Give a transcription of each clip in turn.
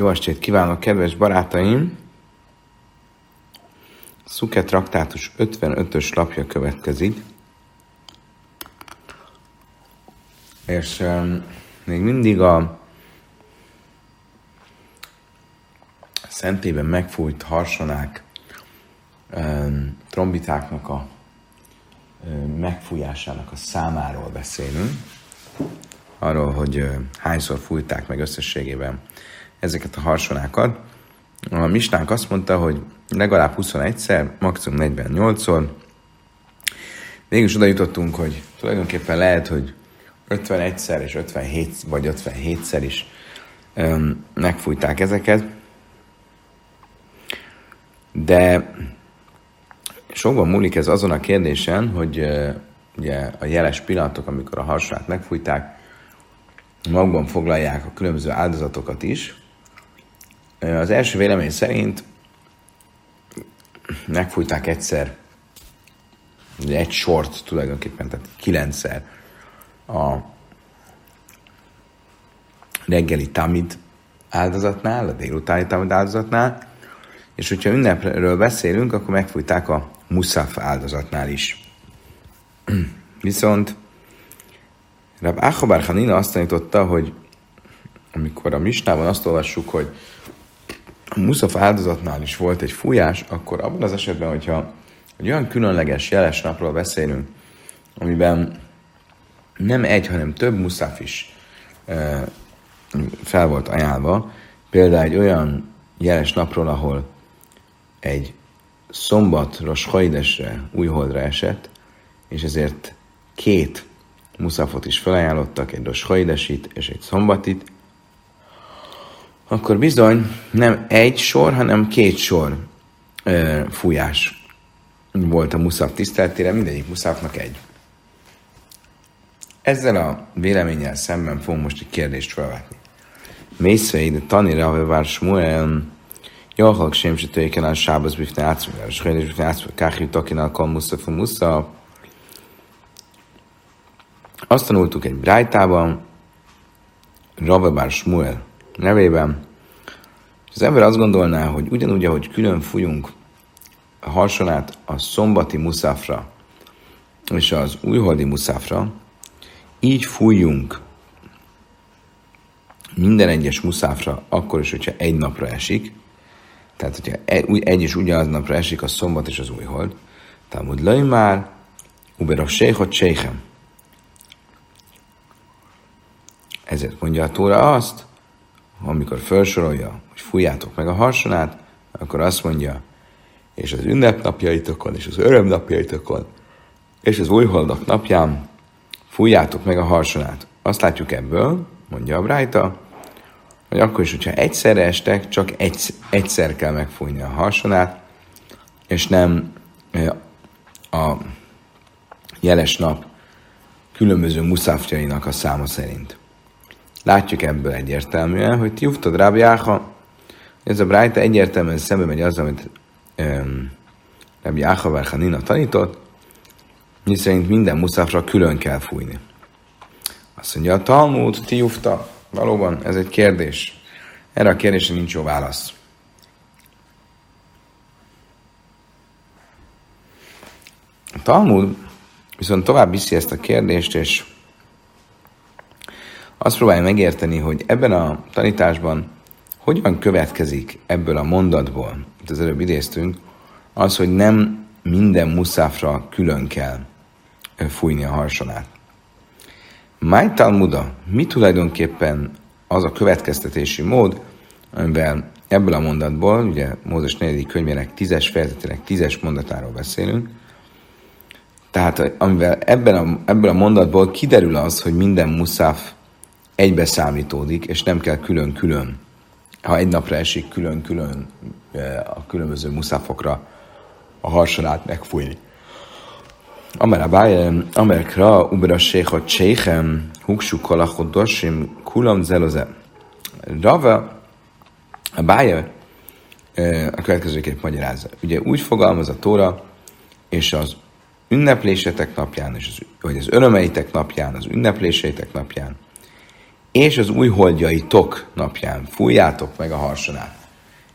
Jó estét kívánok, kedves barátaim! Szuket traktátus 55-ös lapja következik. És um, még mindig a szentében megfújt harsonák, um, trombitáknak a um, megfújásának a számáról beszélünk. Arról, hogy uh, hányszor fújták meg összességében ezeket a harsonákat. A misnánk azt mondta, hogy legalább 21-szer, maximum 48-szor. Végülis oda jutottunk, hogy tulajdonképpen lehet, hogy 51-szer és 57 vagy 57-szer is öm, megfújták ezeket. De sokban múlik ez azon a kérdésen, hogy uh, ugye a jeles pillanatok, amikor a harsonát megfújták, magban foglalják a különböző áldozatokat is, az első vélemény szerint megfújták egyszer, egy sort tulajdonképpen, tehát kilencszer a reggeli tamid áldozatnál, a délutáni tamid áldozatnál, és hogyha ünnepről beszélünk, akkor megfújták a muszaf áldozatnál is. Viszont Rab Achobar Hanina azt tanította, hogy amikor a misnában azt olvassuk, hogy a muszaf áldozatnál is volt egy fújás, akkor abban az esetben, hogyha egy olyan különleges jeles napról beszélünk, amiben nem egy, hanem több muszaf is e, fel volt ajánlva, például egy olyan jeles napról, ahol egy szombat Hajdesre, újholdra esett, és ezért két muszafot is felajánlottak, egy Hajdesit és egy szombatit, akkor bizony nem egy sor, hanem két sor ö, fújás volt a muszaf tiszteletére, mindegyik muszafnak egy. Ezzel a véleménnyel szemben fogunk most egy kérdést felvetni. Mészvei, de tanira, hogy vár Smuel, Jahak sem se tőjken a sábasz bifne átszművel, és hajlás bifne átszművel, káhű takinál kal muszafu musza. Azt tanultuk egy brájtában, Ravebár Smuel nevében. És az ember azt gondolná, hogy ugyanúgy, ahogy külön fújunk a harsonát a szombati muszafra és az újholdi muszafra, így fújjunk minden egyes muszafra, akkor is, hogyha egy napra esik, tehát hogyha egy és ugyanaz napra esik a szombat és az újhold, Talmud löj már, uber a séhot séhem. Ezért mondja a Tóra azt, amikor felsorolja, hogy fújjátok meg a harsonát, akkor azt mondja, és az ünnepnapjaitokon, és az örömnapjaitokon, és az újholdak napján fújjátok meg a harsonát. Azt látjuk ebből, mondja a Brájta, hogy akkor is, hogyha egyszerre estek, csak egy, egyszer kell megfújni a harsonát, és nem a jeles nap különböző muszafjainak a száma szerint. Látjuk ebből egyértelműen, hogy ti uftad Rábi ez a Brájta egyértelműen szembe megy az, amit um, Rábi Áha Várhanina tanított, szerint minden muszafra külön kell fújni. Azt mondja, a Talmud, ti ufta, valóban ez egy kérdés. Erre a kérdésre nincs jó válasz. A Talmud viszont tovább viszi ezt a kérdést, és azt próbálja megérteni, hogy ebben a tanításban hogyan következik ebből a mondatból, amit az előbb idéztünk, az, hogy nem minden muszáfra külön kell fújni a harsonát. Máj Talmuda, mi tulajdonképpen az a következtetési mód, amivel ebből a mondatból, ugye Mózes 4. könyvének tízes fejezetének tízes mondatáról beszélünk, tehát amivel ebben a, ebből a mondatból kiderül az, hogy minden muszáf egybe számítódik, és nem kell külön-külön, ha egy napra esik külön-külön a különböző muszáfokra a harsonát megfújni. Amer abáje, amer kra, ubera séha cséhem, hugsu kalachot dosim, kulam zeloze. Rava, abáje, a következőképp magyarázza. Ugye úgy fogalmaz a Tóra, és az ünneplésetek napján, és az, vagy az örömeitek napján, az ünneplésétek napján, és az újholdjaitok napján fújjátok meg a harsonát.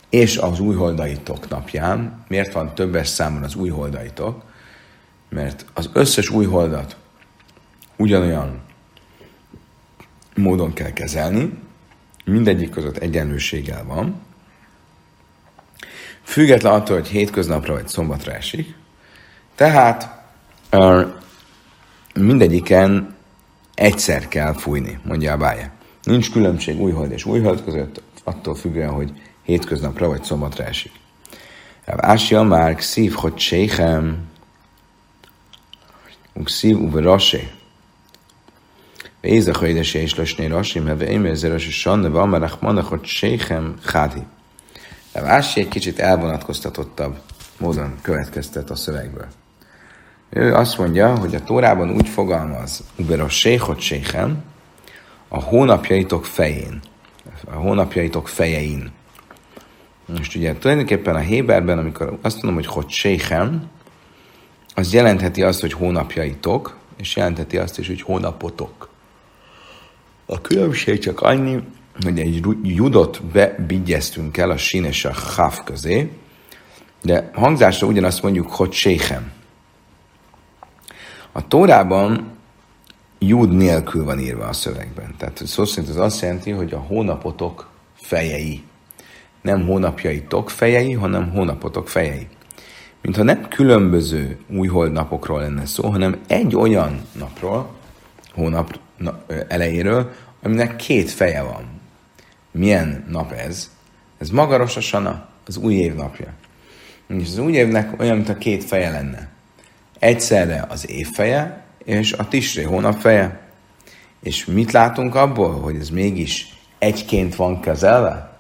És az újholdaitok napján, miért van többes számon az újholdaitok? Mert az összes újholdat ugyanolyan módon kell kezelni, mindegyik között egyenlőséggel van, független attól, hogy hétköznapra vagy szombatra esik, tehát mindegyiken egyszer kell fújni, mondja a bája. Nincs különbség újhold és újhold között, attól függően, hogy hétköznapra vagy szombatra esik. Ásja már szív, hogy séhem, szív uve rasé. Éze hajdesé és lösné rasim, heve émer zeres és sanne, van már hogy séhem hádi. Ásja egy kicsit elvonatkoztatottabb módon következtet a szövegből. Ő azt mondja, hogy a Tórában úgy fogalmaz, Uber a séhot séhem, a hónapjaitok fején, a hónapjaitok fejein. Most ugye tulajdonképpen a Héberben, amikor azt mondom, hogy hogy séhem, az jelentheti azt, hogy hónapjaitok, és jelentheti azt is, hogy hónapotok. A különbség csak annyi, hogy egy judot bebigyeztünk el a sin és a haf közé, de hangzásra ugyanazt mondjuk, hogy séhem. A Tórában júd nélkül van írva a szövegben. Tehát szó szerint ez azt jelenti, hogy a hónapotok fejei. Nem hónapjaitok fejei, hanem hónapotok fejei. Mintha nem különböző újholdnapokról lenne szó, hanem egy olyan napról, hónap elejéről, aminek két feje van. Milyen nap ez? Ez maga Rosasana, az új év napja. És az új évnek olyan, mint a két feje lenne egyszerre az évfeje és a Tisré hónap feje. És mit látunk abból, hogy ez mégis egyként van kezelve?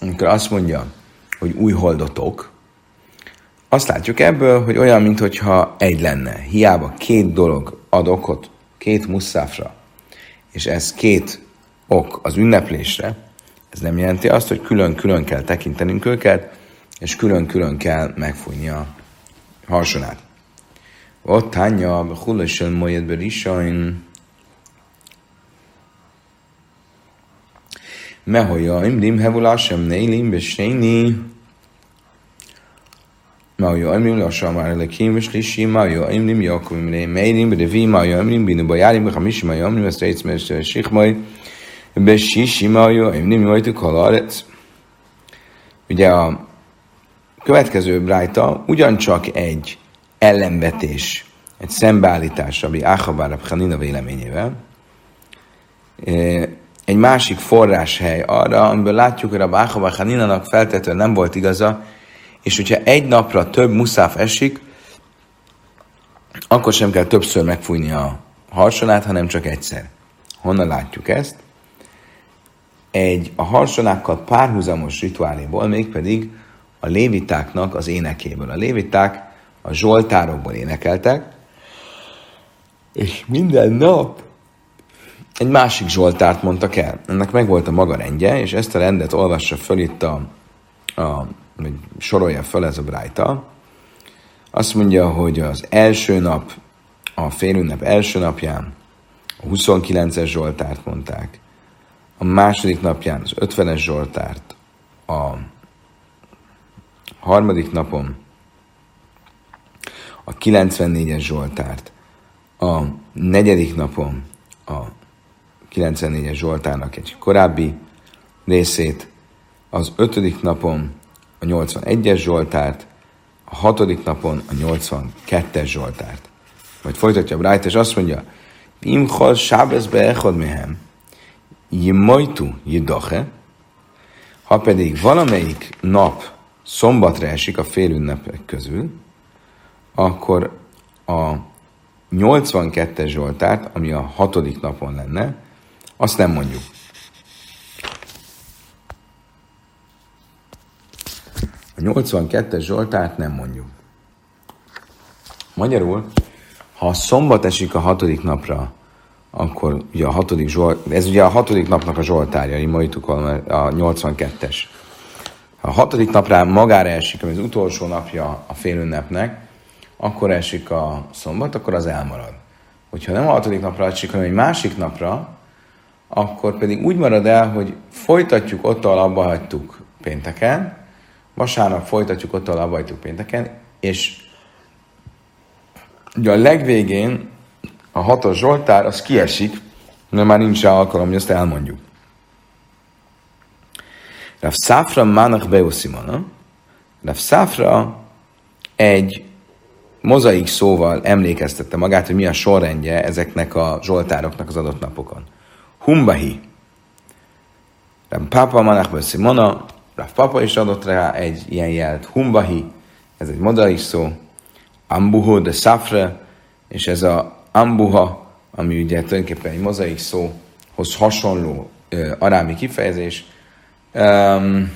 Amikor azt mondja, hogy új holdotok, azt látjuk ebből, hogy olyan, mintha egy lenne. Hiába két dolog ad okot, két muszáfra, és ez két ok az ünneplésre, ez nem jelenti azt, hogy külön-külön kell tekintenünk őket, és külön-külön kell megfújni a harsonát. ott tanya בחולה של מועד בראשון מהויום לים הבו להשם נעילים בשני מהויום לים להשם הרלקים בשלישי מהויום לים יעקב מיילים ברביעי מהויום לים בינו ביאלים בחמישי מהויום לים הסטייץ שכמוי בשישי מהויום לים יועיתו כל הארץ. Ugye a következő brájta ugyancsak egy ellenvetés, egy szembeállítás ami Áchabár Hanina véleményével, egy másik forráshely arra, amiből látjuk, hogy a Áchabár Haninának feltetően nem volt igaza, és hogyha egy napra több muszáf esik, akkor sem kell többször megfújni a harsonát, hanem csak egyszer. Honnan látjuk ezt? Egy a harsonákkal párhuzamos rituáléból, mégpedig a lévitáknak az énekéből. A léviták a zsoltárokból énekeltek, és minden nap egy másik zsoltárt mondtak el. Ennek meg volt a maga rendje, és ezt a rendet olvassa föl itt a, a vagy sorolja föl ez a brájta. Azt mondja, hogy az első nap, a félünnep első napján a 29-es Zsoltárt mondták, a második napján az 50-es Zsoltárt, a harmadik napon a 94-es Zsoltárt, a negyedik napon a 94-es Zsoltárnak egy korábbi részét, az ötödik napon a 81-es Zsoltárt, a hatodik napon a 82-es Zsoltárt. Vagy folytatja a Brájt, és azt mondja, Imchol sábezbe echod mehem, jimajtu jidache, ha pedig valamelyik nap szombatra esik a ünnepek közül, akkor a 82-es Zsoltárt, ami a hatodik napon lenne, azt nem mondjuk. A 82-es Zsoltárt nem mondjuk. Magyarul, ha a szombat esik a hatodik napra, akkor ugye a hatodik Zsolt, ez ugye a hatodik napnak a Zsoltárja, mondjuk a 82-es. Ha a hatodik napra magára esik, ami az utolsó napja a félünnepnek, akkor esik a szombat, akkor az elmarad. Hogyha nem a hatodik napra esik, hanem egy másik napra, akkor pedig úgy marad el, hogy folytatjuk ott, ahol abba hagytuk pénteken, vasárnap folytatjuk ott, ahol abba hagytuk pénteken, és ugye a legvégén a hatos Zsoltár, az kiesik, mert már nincs rá alkalom, hogy azt elmondjuk. Rav Szafra Mánach Beusimana, Rav Szafra egy mozaik szóval emlékeztette magát, hogy mi a sorrendje ezeknek a zsoltároknak az adott napokon. Humbahi. Rav Papa Manach Beusimana, Rav Papa is adott rá egy ilyen jelt. Humbahi, ez egy mozaik szó. Ambuho de Szafra, és ez a ambuha, ami ugye tulajdonképpen egy mozaik szóhoz hasonló uh, arámi kifejezés, um,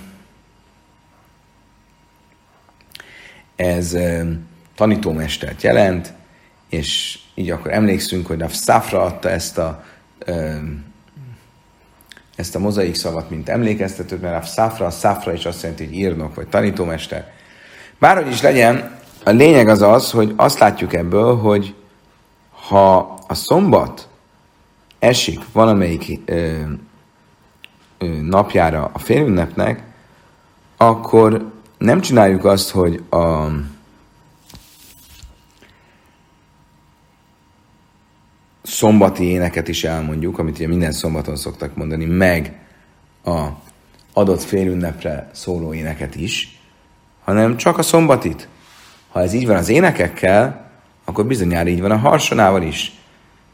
ez um, tanítómestert jelent, és így akkor emlékszünk, hogy a Szafra adta ezt a ezt a mozaik szavat, mint emlékeztetőt, mert a Szafra, a Szafra is azt jelenti, hogy írnok vagy tanítómester. Bárhogy is legyen, a lényeg az az, hogy azt látjuk ebből, hogy ha a szombat esik valamelyik ö, ö, napjára a félünnepnek, akkor nem csináljuk azt, hogy a szombati éneket is elmondjuk, amit ugye minden szombaton szoktak mondani, meg a adott félünnepre szóló éneket is, hanem csak a szombatit. Ha ez így van az énekekkel, akkor bizonyára így van a harsonával is.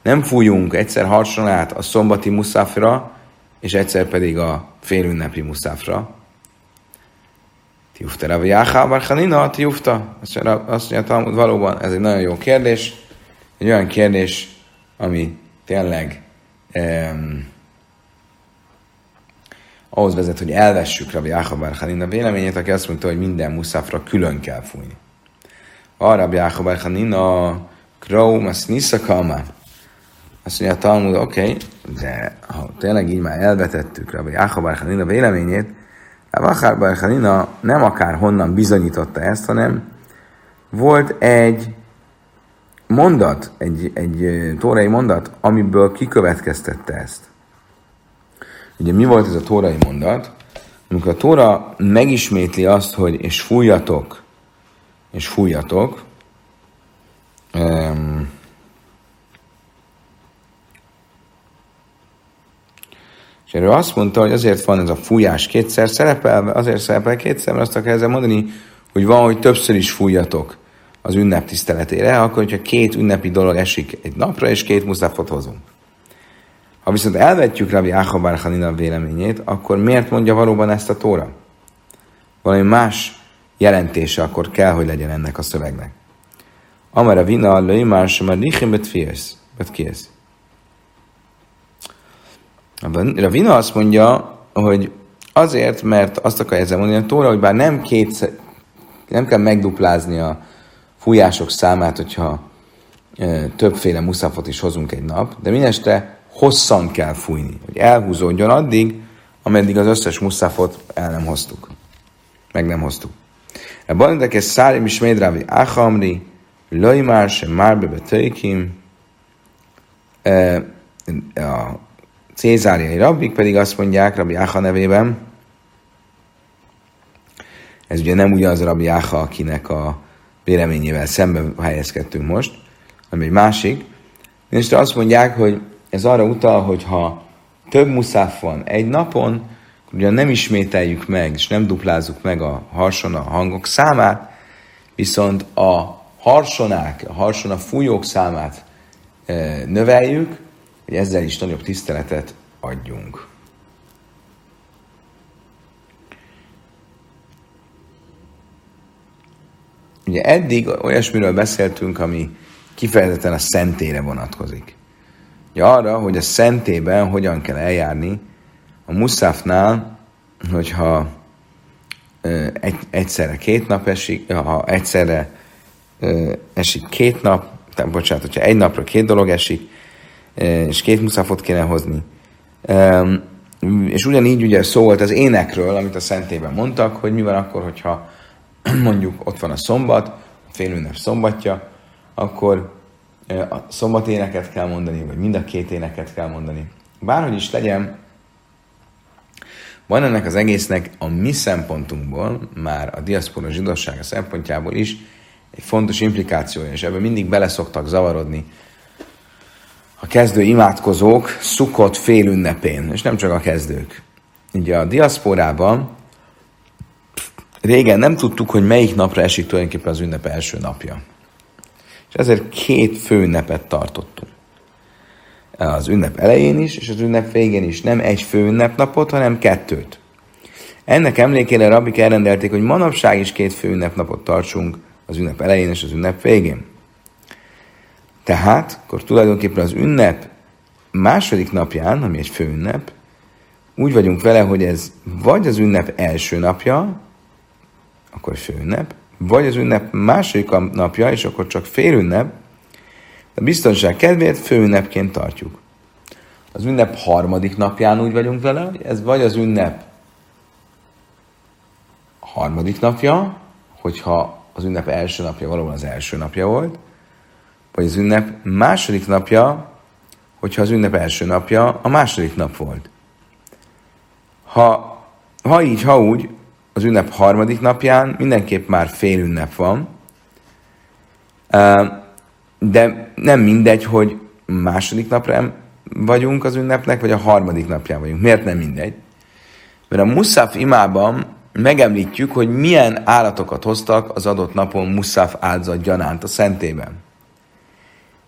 Nem fújunk egyszer harsonát a szombati muszafra, és egyszer pedig a félünnepi muszafra. Tiufta Rav Jáhá Barchanina, Tiufta? Azt mondja valóban ez egy nagyon jó kérdés. Egy olyan kérdés, ami tényleg um, ahhoz vezet, hogy elvessük Rabbi Jáhá Barchanina véleményét, aki azt mondta, hogy minden muszafra külön kell fújni. Arab Jákob Hanina, Krau, Masnisa Kama. Azt mondja a Talmud, oké, okay, de ha tényleg így már elvetettük Rabbi Jákob Hanina véleményét, Rabbi Hanina nem akár honnan bizonyította ezt, hanem volt egy mondat, egy, egy tórai mondat, amiből kikövetkeztette ezt. Ugye mi volt ez a tórai mondat? Amikor a tóra megismétli azt, hogy és fújjatok, és fújjatok. Um, és erről azt mondta, hogy azért van ez a fújás kétszer szerepelve, azért szerepel kétszer, mert azt akar ezzel mondani, hogy van, hogy többször is fújjatok az ünnep tiszteletére, akkor hogyha két ünnepi dolog esik egy napra, és két muszafot hozunk. Ha viszont elvetjük Rabbi Áchabar Hanina véleményét, akkor miért mondja valóban ezt a tóra? Valami más jelentése akkor kell, hogy legyen ennek a szövegnek. Amara vina löjmár sem a lichim bet. A vina azt mondja, hogy azért, mert azt akarja ezzel mondani a Tóra, hogy bár nem kétszer, nem kell megduplázni a fújások számát, hogyha e, többféle muszafot is hozunk egy nap, de mindeste hosszan kell fújni, hogy elhúzódjon addig, ameddig az összes muszafot el nem hoztuk. Meg nem hoztuk. Ebben érdekes Szárim is Médrávi Achamri, Lajmár sem Márbe Betőikim, a cézáriai rabbik pedig azt mondják Rabbi Áha nevében, ez ugye nem ugyanaz a Rabbi Áha, akinek a véleményével szemben helyezkedtünk most, hanem egy másik. És azt mondják, hogy ez arra utal, hogy ha több muszáf van egy napon, ugyan nem ismételjük meg, és nem duplázzuk meg a harsona hangok számát, viszont a harsonák, a harsona fújók számát e, növeljük, hogy ezzel is nagyobb tiszteletet adjunk. Ugye eddig olyasmiről beszéltünk, ami kifejezetten a szentére vonatkozik. Ugye arra, hogy a szentében hogyan kell eljárni, a muszafnál, hogyha egy, egyszerre két nap esik, ha egyszerre esik két nap, tehát bocsánat, hogyha egy napra két dolog esik, és két muszafot kéne hozni. És ugyanígy ugye szó volt az énekről, amit a szentében mondtak, hogy mi van akkor, hogyha mondjuk ott van a szombat, a félünnep szombatja, akkor a szombat éneket kell mondani, vagy mind a két éneket kell mondani. Bárhogy is legyen, van ennek az egésznek a mi szempontunkból, már a diaszpora zsidossága szempontjából is egy fontos implikációja, és ebben mindig beleszoktak zavarodni a kezdő imádkozók szukott fél ünnepén, és nem csak a kezdők. Ugye a diaszporában régen nem tudtuk, hogy melyik napra esik tulajdonképpen az ünnep első napja. És ezért két fő ünnepet tartottunk. Az ünnep elején is, és az ünnep végén is. Nem egy fő ünnepnapot, hanem kettőt. Ennek emlékére rabbik elrendelték, hogy manapság is két fő ünnepnapot tartsunk az ünnep elején és az ünnep végén. Tehát, akkor tulajdonképpen az ünnep második napján, ami egy fő ünnep, úgy vagyunk vele, hogy ez vagy az ünnep első napja, akkor fő ünnep, vagy az ünnep második napja, és akkor csak fél ünnep, a biztonság kedvéért fő ünnepként tartjuk. Az ünnep harmadik napján úgy vagyunk vele, hogy ez vagy az ünnep harmadik napja, hogyha az ünnep első napja valóban az első napja volt, vagy az ünnep második napja, hogyha az ünnep első napja a második nap volt. Ha, ha így, ha úgy, az ünnep harmadik napján mindenképp már fél ünnep van, de nem mindegy, hogy második napra vagyunk az ünnepnek, vagy a harmadik napján vagyunk. Miért nem mindegy? Mert a Musaf imában megemlítjük, hogy milyen állatokat hoztak az adott napon Musaf áldozat gyanánt a szentében.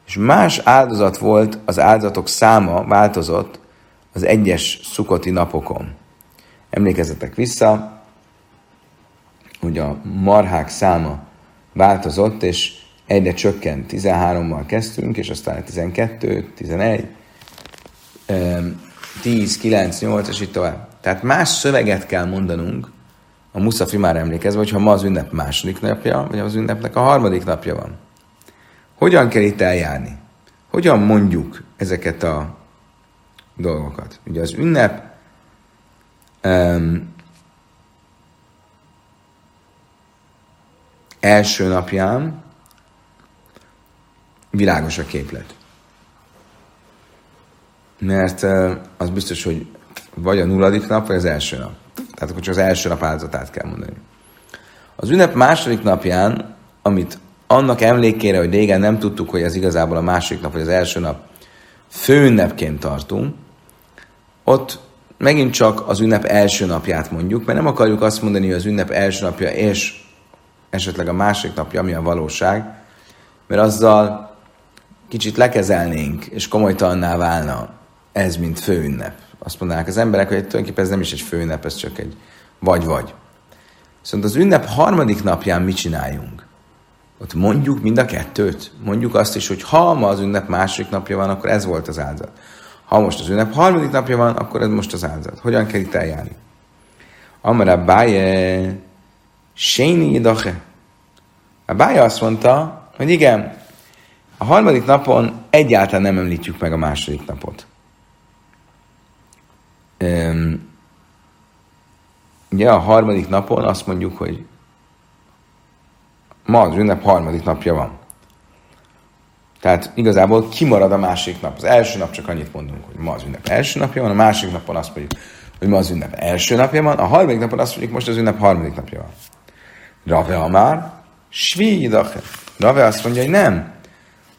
És más áldozat volt, az áldozatok száma változott az egyes szukoti napokon. Emlékezzetek vissza, hogy a marhák száma változott, és egyre csökkent. 13-mal kezdtünk, és aztán 12, 11, 10, 9, 8, és itt tovább. Tehát más szöveget kell mondanunk, a Muszafi már emlékezve, hogyha ma az ünnep második napja, vagy az ünnepnek a harmadik napja van. Hogyan kell itt eljárni? Hogyan mondjuk ezeket a dolgokat? Ugye az ünnep um, első napján világos a képlet. Mert az biztos, hogy vagy a nulladik nap, vagy az első nap. Tehát akkor csak az első nap áldozatát kell mondani. Az ünnep második napján, amit annak emlékére, hogy régen nem tudtuk, hogy ez igazából a második nap, vagy az első nap főünnepként tartunk, ott megint csak az ünnep első napját mondjuk, mert nem akarjuk azt mondani, hogy az ünnep első napja és esetleg a második napja, ami a valóság, mert azzal kicsit lekezelnénk, és komolytalanná válna ez, mint főünnep. Azt mondanák az emberek, hogy tulajdonképpen ez nem is egy főünnep, ez csak egy vagy-vagy. Szóval az ünnep harmadik napján mit csináljunk? Ott mondjuk mind a kettőt. Mondjuk azt is, hogy ha ma az ünnep második napja van, akkor ez volt az áldozat. Ha most az ünnep harmadik napja van, akkor ez most az áldozat. Hogyan kell itt eljárni? Amara báje, séni idache. A bája azt mondta, hogy igen, a harmadik napon egyáltalán nem említjük meg a második napot. Um, ugye a harmadik napon azt mondjuk, hogy ma az ünnep harmadik napja van. Tehát igazából kimarad a másik nap. Az első nap csak annyit mondunk, hogy ma az ünnep első napja van, a másik napon azt mondjuk, hogy ma az ünnep első napja van, a harmadik napon azt mondjuk, most az ünnep harmadik napja van. Rave már, svídache. Rave azt mondja, hogy nem,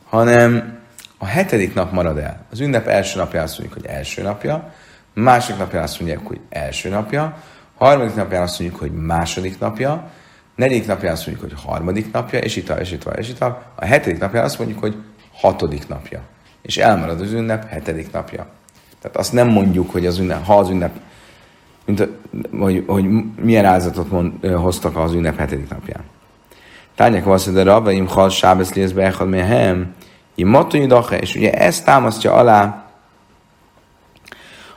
hanem a hetedik nap marad el. Az ünnep első napja azt mondjuk, hogy első napja, másik napja azt mondják, hogy első napja, harmadik napján azt mondjuk, hogy második napja, negyedik napján azt mondjuk, hogy harmadik napja, és itt, és itt, és itt. A hetedik napján azt mondjuk, hogy hatodik napja. És elmarad az ünnep hetedik napja. Tehát azt nem mondjuk, hogy az ünnep, ha az ünnep, mint hogy, hogy milyen áldozatot mond, hoztak az ünnep hetedik napján. Tányek hogy a rabbeim hal sábesz lész beechad mehem, és ugye ezt támasztja alá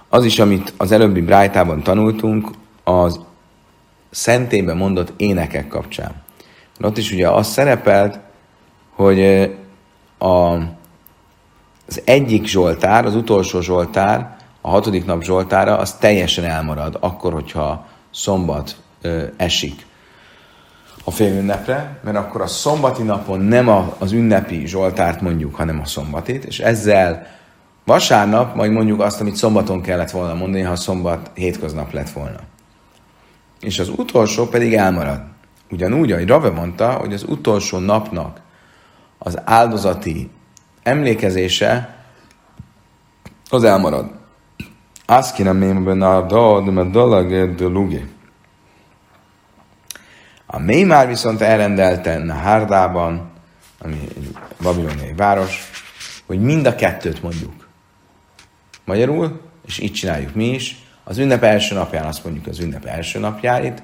az is, amit az előbbi brájtában tanultunk, az szentében mondott énekek kapcsán. Ott is ugye az szerepelt, hogy a, az egyik Zsoltár, az utolsó Zsoltár, a hatodik nap Zsoltára, az teljesen elmarad, akkor, hogyha szombat esik a fél ünnepre, mert akkor a szombati napon nem a, az ünnepi Zsoltárt mondjuk, hanem a szombatit, és ezzel vasárnap majd mondjuk azt, amit szombaton kellett volna mondani, ha szombat hétköznap lett volna. És az utolsó pedig elmarad. Ugyanúgy, ahogy Rave mondta, hogy az utolsó napnak az áldozati emlékezése az elmarad. Azt kéne mémben a dad, mert dalag de. A mély már viszont elrendelte Nahárdában, ami egy babiloniai város, hogy mind a kettőt mondjuk. Magyarul, és így csináljuk mi is, az ünnep első napján azt mondjuk az ünnep első napjáit,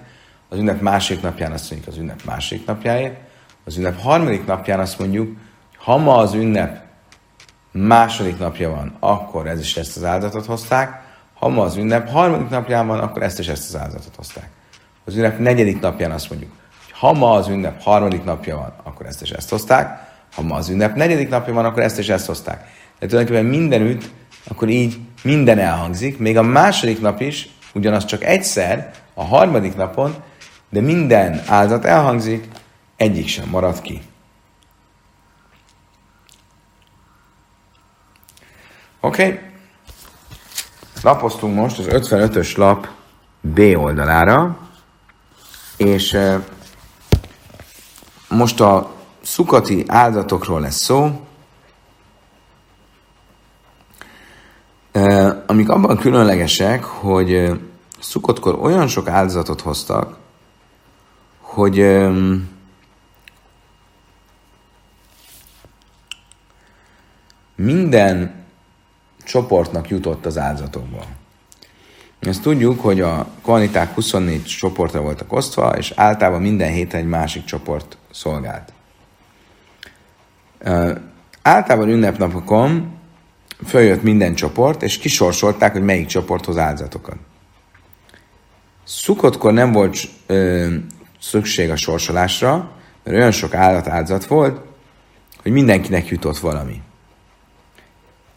az ünnep másik napján azt mondjuk az ünnep másik napjáit, az ünnep harmadik napján azt mondjuk, hogy ha ma az ünnep második napja van, akkor ez is ezt az áldozatot hozták, ha ma az ünnep harmadik napján van, akkor ezt is ezt az áldozatot hozták. Az ünnep negyedik napján azt mondjuk, hogy ha ma az ünnep harmadik napja van, akkor ezt is ezt hozták, ha ma az ünnep negyedik napja van, akkor ezt is ezt hozták. De tulajdonképpen mindenütt, akkor így minden elhangzik, még a második nap is, ugyanaz csak egyszer, a harmadik napon, de minden áldozat elhangzik, egyik sem marad ki. Oké. Okay. Lapoztunk most az 55-ös lap B oldalára, és most a szukati áldatokról lesz szó, amik abban különlegesek, hogy szukotkor olyan sok áldozatot hoztak, hogy minden csoportnak jutott az áldozatokból. Ezt tudjuk, hogy a kvaniták 24 csoportra voltak osztva, és általában minden héten egy másik csoport szolgált. Általában ünnepnapokon följött minden csoport, és kisorsolták, hogy melyik csoporthoz áldozatokat. Szukotkor nem volt ö, szükség a sorsolásra, mert olyan sok állat áldozat volt, hogy mindenkinek jutott valami.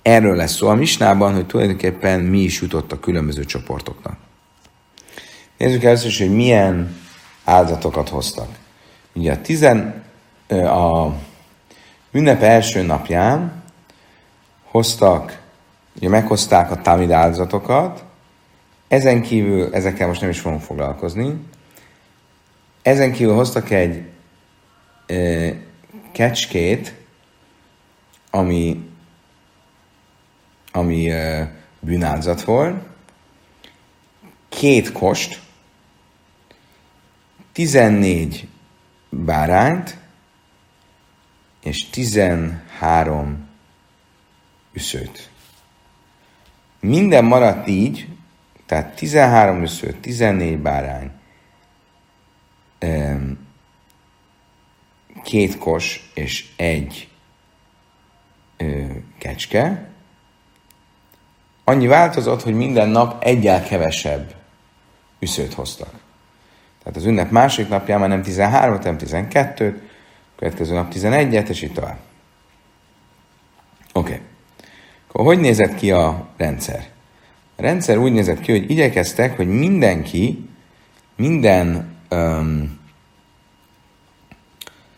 Erről lesz szó a misnában, hogy tulajdonképpen mi is jutott a különböző csoportoknak. Nézzük először is, hogy milyen áldatokat hoztak. Ugye a, tizen, a ünnep első napján hoztak, ugye meghozták a tamid áldozatokat, ezen kívül, ezekkel most nem is fogunk foglalkozni, ezen kívül hoztak egy e, kecskét, ami ami bűnáldozat volt, két kost, 14 bárányt, és 13 üszőt. Minden maradt így, tehát 13 üsző, 14 bárány, két kos és egy kecske, annyi változott, hogy minden nap egyel kevesebb üszőt hoztak. Tehát az ünnep másik napján már nem 13, hanem 12, következő nap 11-et, és így tovább. Oké. Okay. Akkor hogy nézett ki a rendszer? A rendszer úgy nézett ki, hogy igyekeztek, hogy mindenki, minden um,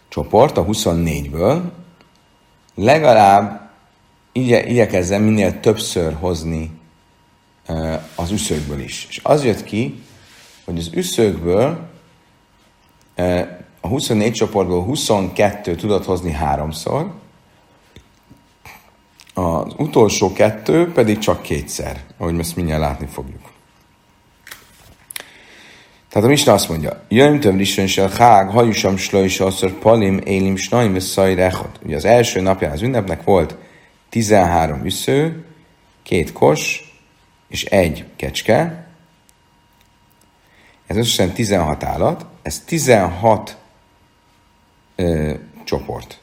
csoport a 24-ből legalább igye, igyekezzem minél többször hozni az üszökből is. És az jött ki, hogy az üszökből a 24 csoportból 22 tudott hozni háromszor, az utolsó kettő pedig csak kétszer, ahogy ezt mindjárt látni fogjuk. Tehát a Misna azt mondja, Jöjjön több se hág, hajusam slöjs, asszor palim, élim, snaim, rechot. Ugye az első napján az ünnepnek volt 13 üsző, két kos és egy kecske. Ez összesen 16 állat, ez 16 ö, csoport.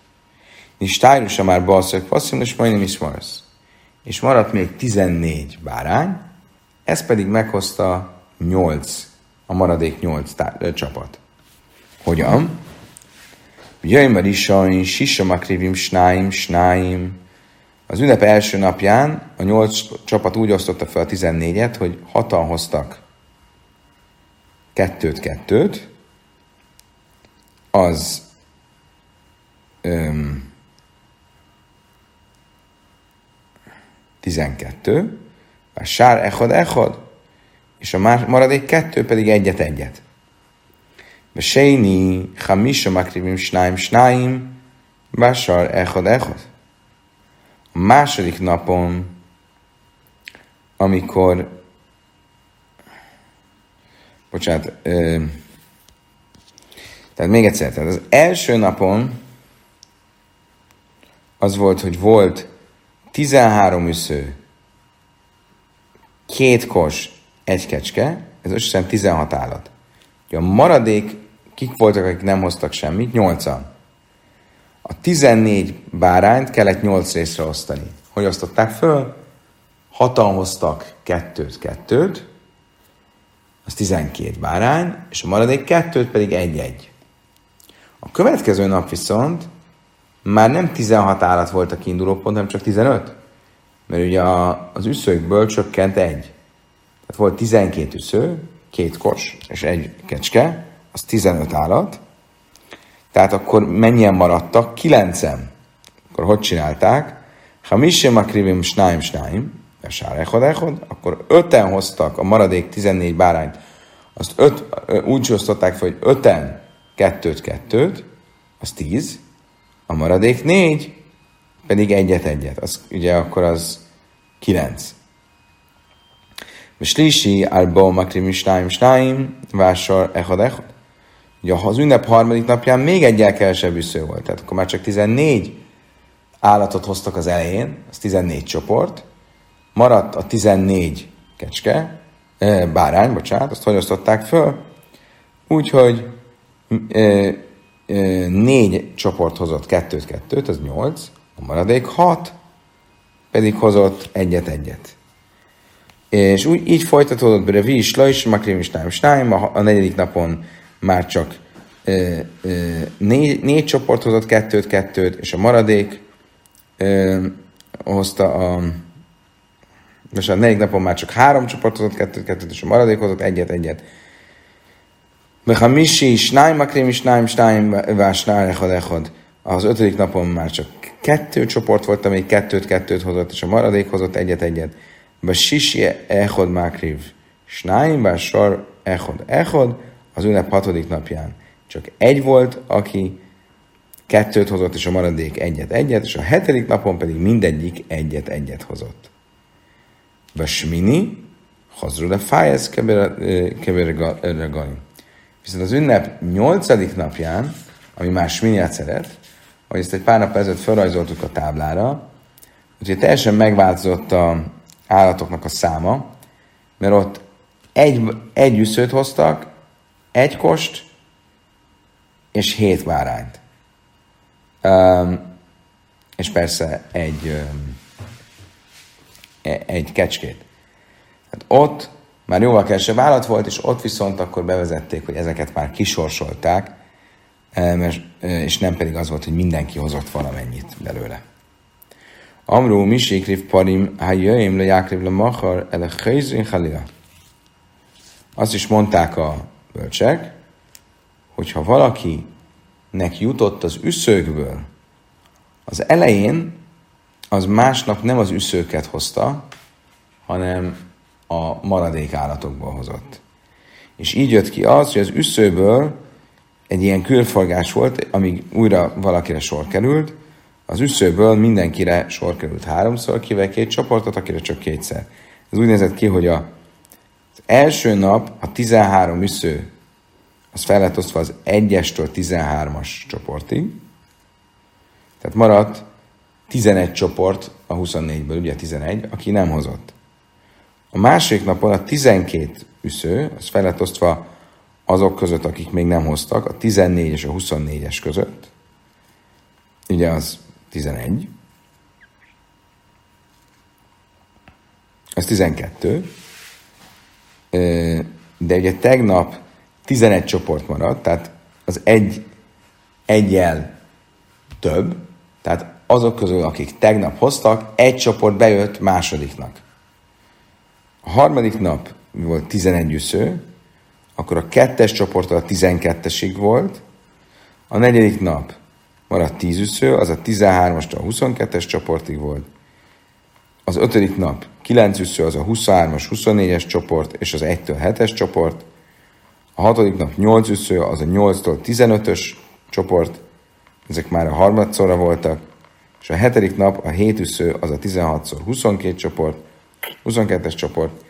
És tájrusa már balszak passzim, és majdnem is marsz. És maradt még 14 bárány, ez pedig meghozta 8, a maradék 8 tá- ö, csapat. Hogyan? Jöjjön már is, sisa makrivim, snáim, snáim, az ünnep első napján a nyolc csapat úgy osztotta fel a 14-et, hogy hatan hoztak kettőt-kettőt, az öm, 12, a sár echod echod, és a maradék kettő pedig egyet egyet. Ve séni chamisa makrivim snáim snáim, básar echod echod. Második napon, amikor bocsánat, ö, tehát még egyszer, tehát az első napon az volt, hogy volt 13 üsző, két kos, egy kecske, ez összesen 16 állat. A maradék, kik voltak, akik nem hoztak semmit? 8-an. A 14 bárányt kellett 8 részre osztani. Hogy osztották föl? Hatan hoztak kettőt, kettőt, az 12 bárány, és a maradék kettőt pedig egy-egy. A következő nap viszont már nem 16 állat volt a kiinduló pont, hanem csak 15. Mert ugye a, az üszőkből csökkent egy. Tehát volt 12 üsző, két kos és egy kecske, az 15 állat. Tehát akkor mennyien maradtak? Kilencen. Akkor hogy csinálták? Ha mi sem akrivim snáim snáim, Sárechod echod, akkor öten hoztak a maradék 14 bárányt, azt öt, úgy osztották fel, hogy öten kettőt, kettőt, az tíz, a maradék négy, pedig egyet, egyet. Az ugye akkor az kilenc. Slisi, albo makrim snáim snáim, vásar echad echad. Ugye az ünnep harmadik napján még egyel kevesebb üsző volt, tehát akkor már csak 14 állatot hoztak az elején, az 14 csoport, maradt a 14 kecske, bárány, bocsánat, azt hogy föl? Úgyhogy négy csoport hozott kettőt-kettőt, az nyolc, a maradék hat, pedig hozott egyet-egyet. És úgy, így folytatódott be Revi, Slajs, Makrim is a negyedik napon már csak ö, ö, négy, négy csoport hozott kettőt-kettőt, és a maradék ö, hozta a most a negyedik napon már csak három csoport hozott kettőt, kettőt, és a maradék hozott egyet, egyet. Misi, Snáim, Makrim, Snáim, Snáim, Vásnál, Echad, Echad. Az ötödik napon már csak kettő csoport volt, amely kettőt, kettőt hozott, és a maradék hozott egyet, egyet. Be Sisi, Echad, Makriv, Snáim, Vásar, Echad, Echad, az ünnep hatodik napján. Csak egy volt, aki kettőt hozott, és a maradék egyet, egyet, és a hetedik napon pedig mindegyik egyet, egyet hozott. Basmini, Hazru fájez keveregalim. Viszont az ünnep nyolcadik napján, ami már Smini szeret, hogy ezt egy pár nap ezelőtt felrajzoltuk a táblára, úgyhogy teljesen megváltozott a állatoknak a száma, mert ott egy, egy üszőt hoztak, egy kost, és hét várányt. Um, és persze egy, um, egy kecskét. Hát ott már jóval kevesebb állat volt, és ott viszont akkor bevezették, hogy ezeket már kisorsolták, e, e, és nem pedig az volt, hogy mindenki hozott valamennyit belőle. Amrú misikriv parim, ha jöjjém le jákriv le machar, ele halila. Azt is mondták a bölcsek, hogyha valakinek jutott az üszőkből az elején, az másnap nem az üszőket hozta, hanem a maradék állatokból hozott. És így jött ki az, hogy az üszőből egy ilyen külforgás volt, amíg újra valakire sor került, az üszőből mindenkire sor került háromszor, kivel két csoportot, akire csak kétszer. Ez úgy nézett ki, hogy a, első nap a 13 üsző, az fel lett osztva az 1-estől 13-as csoportig, tehát maradt 11 csoport a 24-ből, ugye 11, aki nem hozott. A másik napon a 12 üsző, az fel lett osztva azok között, akik még nem hoztak, a 14 és a 24-es között. Ugye az 11. Az 12. De ugye tegnap 11 csoport maradt, tehát az egy, egyel több, tehát azok közül, akik tegnap hoztak, egy csoport bejött másodiknak. A harmadik nap volt 11 üsző, akkor a kettes csoport a 12-esig volt, a negyedik nap maradt 10 üsző, az a 13-astól a 22-es csoportig volt, az ötödik nap 9 üsző az a 23-as, 24-es csoport, és az 1-től 7-es csoport. A hatodik nap 8 üsző az a 8-tól 15-ös csoport, ezek már a harmadszorra voltak, és a hetedik nap a 7 üsző az a 16-szor 22 csoport, 22-es csoport,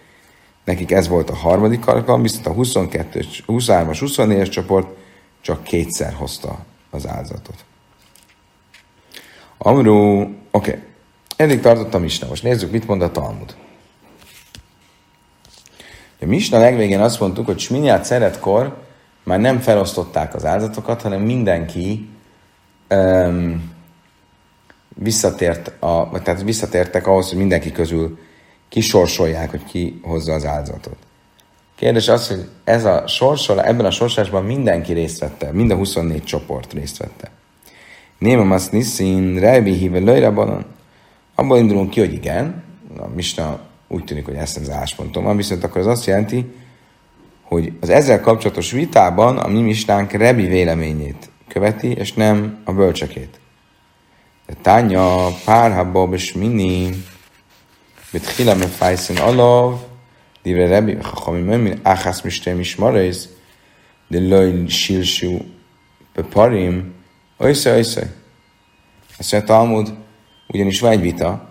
nekik ez volt a harmadik alkalom, viszont a 22 23-as, 24-es csoport csak kétszer hozta az áldozatot. Amrú, oké, okay. Eddig tartott a Misna. Most nézzük, mit mond a Talmud. A Misna legvégén azt mondtuk, hogy Sminyát szeretkor már nem felosztották az áldatokat, hanem mindenki um, visszatért, a, tehát visszatértek ahhoz, hogy mindenki közül kisorsolják, hogy ki hozza az áldozatot. Kérdés az, hogy ez a sorsol, ebben a sorsásban mindenki részt vette, mind a 24 csoport részt vette. Néma azt niszin, rejbi híve löjrabanon. Abból indulunk ki, hogy igen, a Misna úgy tűnik, hogy ezt az álláspontom van, viszont akkor az azt jelenti, hogy az ezzel kapcsolatos vitában a mi misnánk Rebi véleményét követi, és nem a bölcsekét. De tánya párhabba besmini, betchila me fajszen alav, divre Rebi, hachami memin, achasz mistem is marész, de loj silsú peparim, oiszaj, oiszaj. Azt mondja Talmud, ugyanis van egy vita,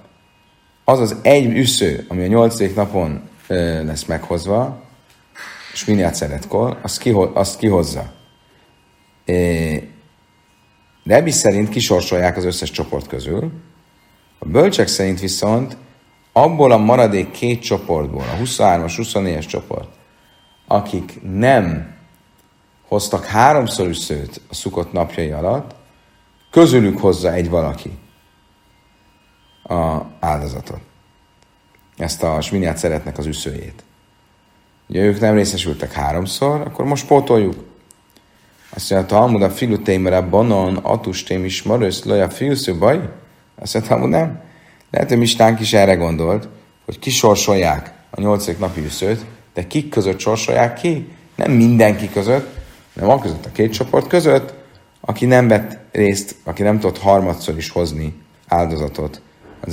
az az egy üsző, ami a nyolcadik napon ö, lesz meghozva, és minél szeretkor, azt, kiho, azt kihozza. É, Rebi szerint kisorsolják az összes csoport közül, a bölcsek szerint viszont abból a maradék két csoportból, a 23-as, 24-es csoport, akik nem hoztak háromszor üszőt a szukott napjai alatt, közülük hozza egy valaki a áldozatot. Ezt a sminiát szeretnek az üszőjét. Ugye ők nem részesültek háromszor, akkor most pótoljuk. Azt mondja, a Talmud a filutémere banon atustém is marősz loja fiúsző baj? Azt mondja, Talmud nem. Lehet, hogy Mistánk is erre gondolt, hogy kisorsolják a nyolcadik napi üszőt, de kik között sorsolják ki? Nem mindenki között, hanem a között a két csoport között, aki nem vett részt, aki nem tudott harmadszor is hozni áldozatot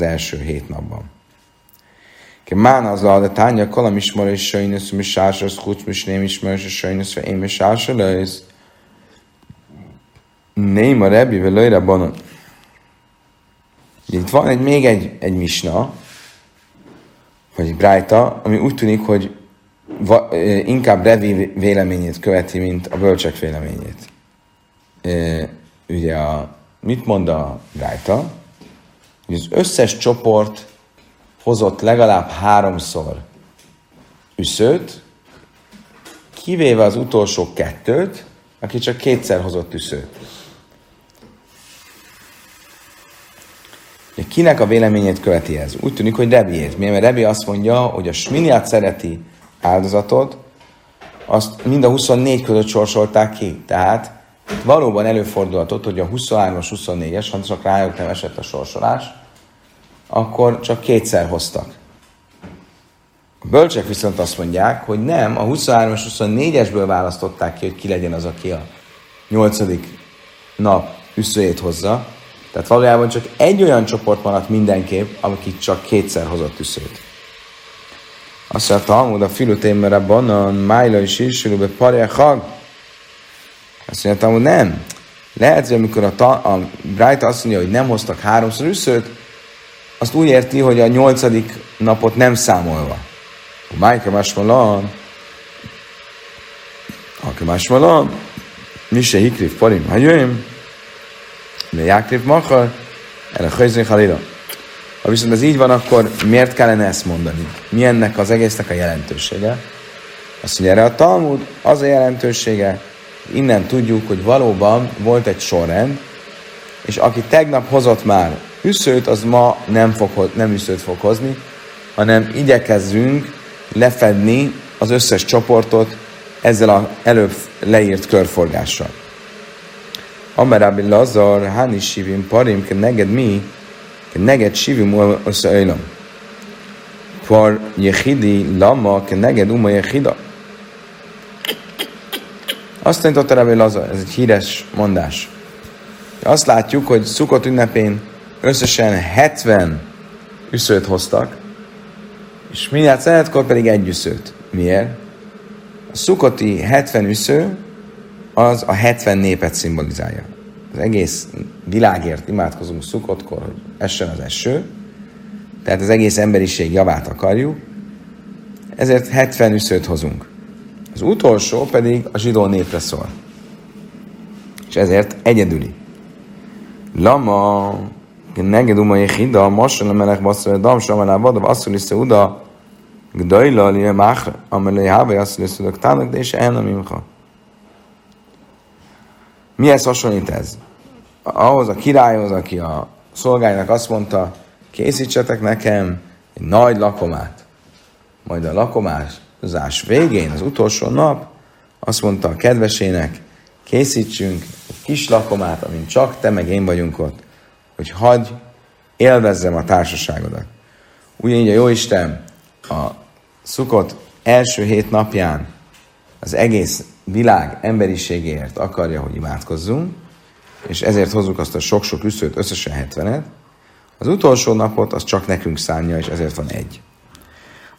első hét napban. Ke mán az a tánya kalam ismer és sajnos mi sásas, kucs mi nem ismer és sajnos ve én mi sásas Néma a rebi ve banon. Itt van egy, még egy, egy misna, vagy egy brájta, ami úgy tűnik, hogy va, inkább Revi véleményét követi, mint a bölcsek véleményét. E, ugye a, mit mond a brájta? Hogy az összes csoport hozott legalább háromszor üszőt, kivéve az utolsó kettőt, aki csak kétszer hozott üszőt. Kinek a véleményét követi ez? Úgy tűnik, hogy Rebiét. Miért? Mert Rebi azt mondja, hogy a sminiát szereti áldozatot, azt mind a 24 között sorsolták ki. Tehát valóban előfordulhatott, hogy a 23-as, 24-es, ha csak rájuk nem esett a sorsolás, akkor csak kétszer hoztak. A bölcsek viszont azt mondják, hogy nem, a 23-as, 24-esből választották ki, hogy ki legyen az, aki a 8. nap üszőjét hozza, tehát valójában csak egy olyan csoport maradt mindenképp, aki csak kétszer hozott üszőt. Azt mondja, Talmud a filutémere banan, májla is be parja hag. Azt mondja, Talmud nem. Lehet, hogy amikor a, ta, a Bright azt mondja, hogy nem hoztak háromszor üszőt, azt úgy érti, hogy a nyolcadik napot nem számolva. Májka másmalan, Aki másmalan, mi se hikrif parim, ha jöjjön, de Jákriv Machar, erre Hajzé Halila. Ha viszont ez így van, akkor miért kellene ezt mondani? Mi ennek az egésznek a jelentősége? Azt mondja, erre a Talmud az a jelentősége, innen tudjuk, hogy valóban volt egy sorrend, és aki tegnap hozott már üszőt, az ma nem, fog, nem üszőt fog hozni, hanem igyekezzünk lefedni az összes csoportot ezzel az előbb leírt körforgással. Amar Rabbi Lazar, Hani Shivim Parim, neged mi, neged Shivim Oszailam. Par Yechidi Lama, neged Uma Yechida. Azt tanította Rabbi Lazar, ez egy híres mondás. Azt látjuk, hogy Szukot ünnepén összesen 70 üszőt hoztak, és mindjárt szeretkor pedig egy üszőt. Miért? A szukoti 70 üsző az a 70 népet szimbolizálja. Az egész világért imádkozunk szukotkor, hogy essen az eső, tehát az egész emberiség javát akarjuk, ezért 70 üszőt hozunk. Az utolsó pedig a zsidó népre szól. És ezért egyedüli. Lama, neged uma jechida, masra melech basszol, dam samalá vada, basszol is uda, gdajla, li machra, amelé háve basszol is uda, tának, de és el imcha. Mihez hasonlít ez? Ahhoz a királyhoz, aki a szolgálynak azt mondta, készítsetek nekem egy nagy lakomát. Majd a lakomázás végén, az utolsó nap, azt mondta a kedvesének, készítsünk egy kis lakomát, amin csak te meg én vagyunk ott, hogy hagy élvezzem a társaságodat. Ugyanígy a Jóisten a szukott első hét napján az egész világ emberiségéért akarja, hogy imádkozzunk, és ezért hozzuk azt a sok-sok üszőt, összesen 70-et, az utolsó napot az csak nekünk szánja, és ezért van egy.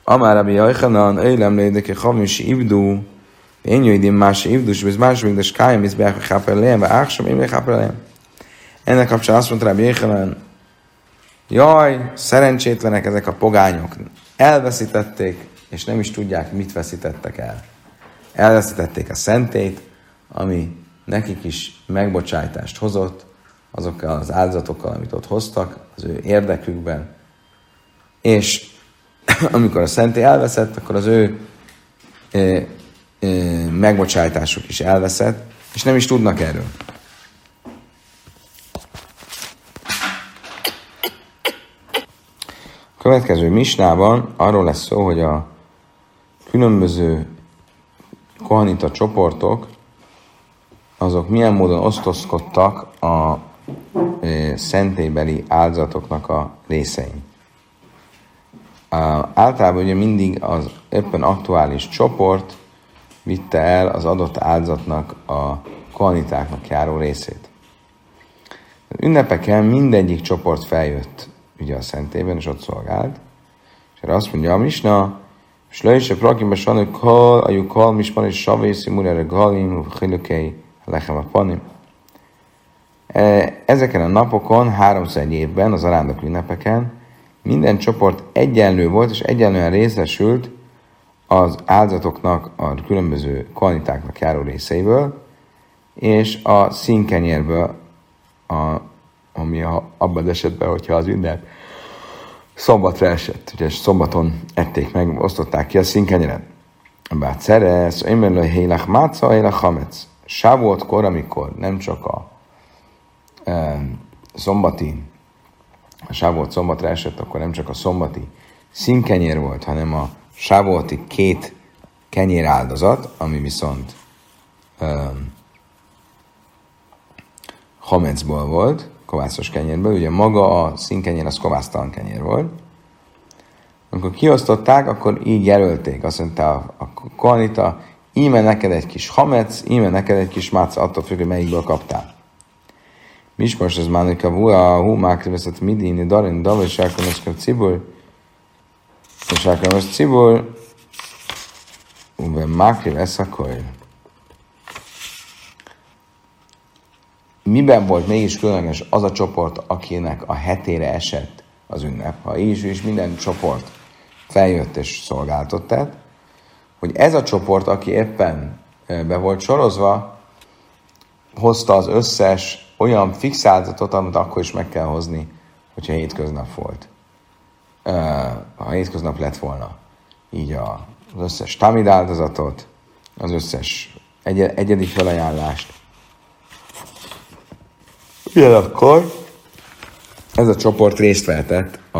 Amár Rabbi Jajchanan, Öjlem lédeke Havisi Ibdu, én jöjdim más Ibdus, és más még de skájam, és beállok háperlejem, vagy áksam, én háperlejem. Ennek kapcsán azt mondta Rabbi Jajchanan, jaj, szerencsétlenek ezek a pogányok, elveszítették, és nem is tudják, mit veszítettek el. Elveszítették a szentét, ami nekik is megbocsájtást hozott, azokkal az áldozatokkal, amit ott hoztak, az ő érdekükben. És amikor a szenté elveszett, akkor az ő e, e, megbocsájtásuk is elveszett, és nem is tudnak erről. Következő misnában arról lesz szó, hogy a különböző kohanita csoportok azok milyen módon osztozkodtak a szentélybeli áldozatoknak a részein. Általában ugye mindig az éppen aktuális csoport vitte el az adott áldozatnak a kohanitáknak járó részét. Az ünnepeken mindegyik csoport feljött ugye a szentében, és ott szolgált. És erre azt mondja a Misna, Slöjse prakimba sanő kol, ajú kol, mispan és savészi, murere galim, hilukei, lechem a panim. E, ezeken a napokon, háromszor egy évben, az arándok ünnepeken, minden csoport egyenlő volt, és egyenlően részesült az áldozatoknak, a különböző kvalitáknak járó részeiből, és a színkenyérből, a, ami a, abban az esetben, hogyha az ünnep szombatra esett, ugye szombaton ették meg, osztották ki a színkenyeret. Bár szerez, én hélach máca, hélach hamec. Sávoltkor, amikor nem csak a szombati, a sávolt szombatra esett, akkor nem csak a szombati színkenyér volt, hanem a sávolti két kenyér áldozat, ami viszont um, hamecból volt, kovászos kenyérből, ugye maga a színkenyér az kovásztalan kenyér volt. Amikor kiosztották, akkor így jelölték, azt mondta a, a koanita, íme neked egy kis hamec, íme neked egy kis máca, attól függ, hogy melyikből kaptál. Mismos az mánika vua, hu mákriveszett midini, darin, dal, és elkonoszkav cibur, és elkonosz cibur, uve mákrivesz akkor. Miben volt mégis különleges az a csoport, akinek a hetére esett az ünnep? Ha így is minden csoport feljött és szolgáltott, tehát, hogy ez a csoport, aki éppen be volt sorozva, hozta az összes olyan fix áldozatot, amit akkor is meg kell hozni, hogyha hétköznap volt. Ha hétköznap lett volna. Így a, az összes tamid áldozatot, az összes egy, egyedi felajánlást. Ugyanakkor ez a csoport részt vehetett a,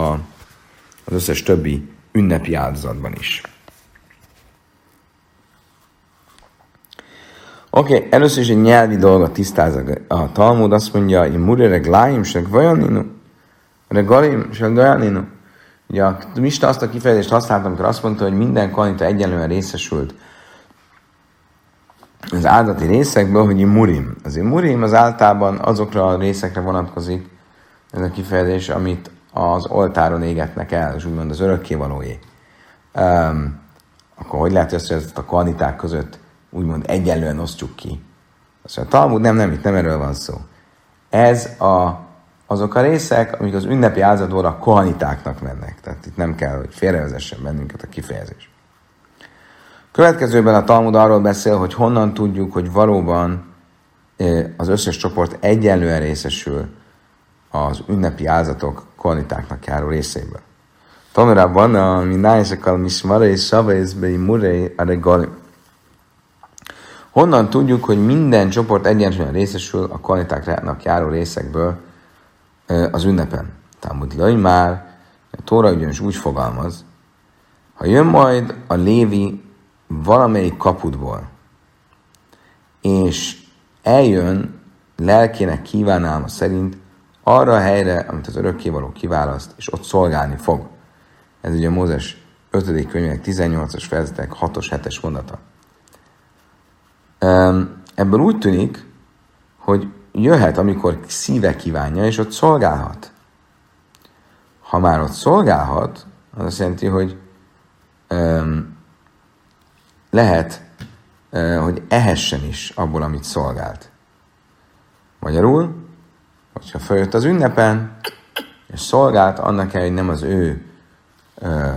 az összes többi ünnepi áldozatban is. Oké, okay, először is egy nyelvi dolgot tisztáz a Talmud, azt mondja, hogy murere gláim se gvajaninu, regalim se gvajaninu. Ugye a Mista azt a kifejezést használtam, amikor azt mondta, hogy minden kanita egyenlően részesült az áldati részekből, hogy murim. Az murim az általában azokra a részekre vonatkozik, ez a kifejezés, amit az oltáron égetnek el, és úgymond az örökkévalóé, um, akkor hogy lehet, hogy ezt a kvaliták között úgymond egyenlően osztjuk ki? Azt mondja, Talmud nem, nem, itt nem erről van szó. Ez a, azok a részek, amik az ünnepi áldozatból a kohanitáknak mennek. Tehát itt nem kell, hogy félrevezessen bennünket a kifejezés. Következőben a Talmud arról beszél, hogy honnan tudjuk, hogy valóban az összes csoport egyenlően részesül az ünnepi áldozatok kvalitáknak járó részéből. Tanulában a minájszakal mismara és murei a regalim. Honnan tudjuk, hogy minden csoport egyenlően részesül a kvalitáknak járó részekből az ünnepen? Talmud Laj már, a Tóra ugyanis úgy fogalmaz, ha jön majd a Lévi valamelyik kapudból, és eljön lelkének kívánálma szerint arra a helyre, amit az örökkévaló kiválaszt, és ott szolgálni fog. Ez ugye Mózes 5. könyvének 18-as fejezetek 6-os, 7-es mondata. Ebből úgy tűnik, hogy jöhet, amikor szíve kívánja, és ott szolgálhat. Ha már ott szolgálhat, az azt jelenti, hogy um, lehet, uh, hogy ehessen is abból, amit szolgált. Magyarul, hogyha följött az ünnepen, és szolgált, annak kell, hogy nem az ő uh,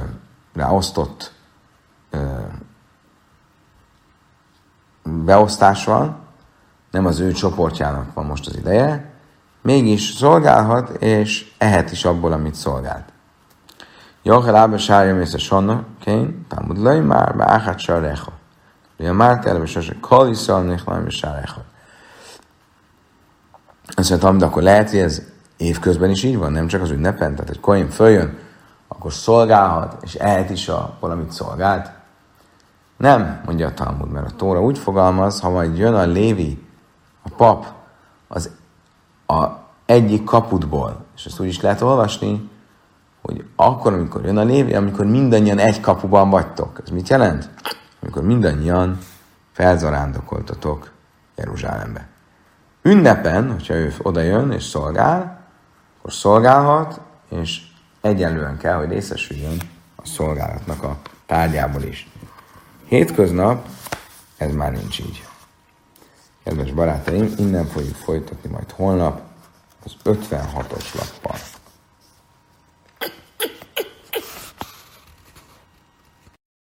ráosztott uh, beosztás van, nem az ő csoportjának van most az ideje, mégis szolgálhat, és ehet is abból, amit szolgált. Jochel Ába Sárja mész a Sanna, Kén, Lej már, be Áhát Sárecha. Ugye már telve sose Kali Szalnék, Lajm Sárecha. Azt mondtam, de akkor lehet, hogy ez évközben is így van, nem csak az ünnepen, tehát egy koin följön, akkor szolgálhat, és ehet is a valamit szolgált. Nem, mondja a Talmud, mert a Tóra úgy fogalmaz, ha majd jön a Lévi, a pap, az a egyik kaputból, és ezt úgy is lehet olvasni, hogy akkor, amikor jön a Lévi, amikor mindannyian egy kapuban vagytok. Ez mit jelent? Amikor mindannyian felzarándokoltatok Jeruzsálembe. Ünnepen, hogyha ő oda jön és szolgál, akkor szolgálhat, és egyenlően kell, hogy részesüljön a szolgálatnak a tárgyából is. Hétköznap ez már nincs így. Kedves barátaim, innen fogjuk folytatni majd holnap az 56-os lappal.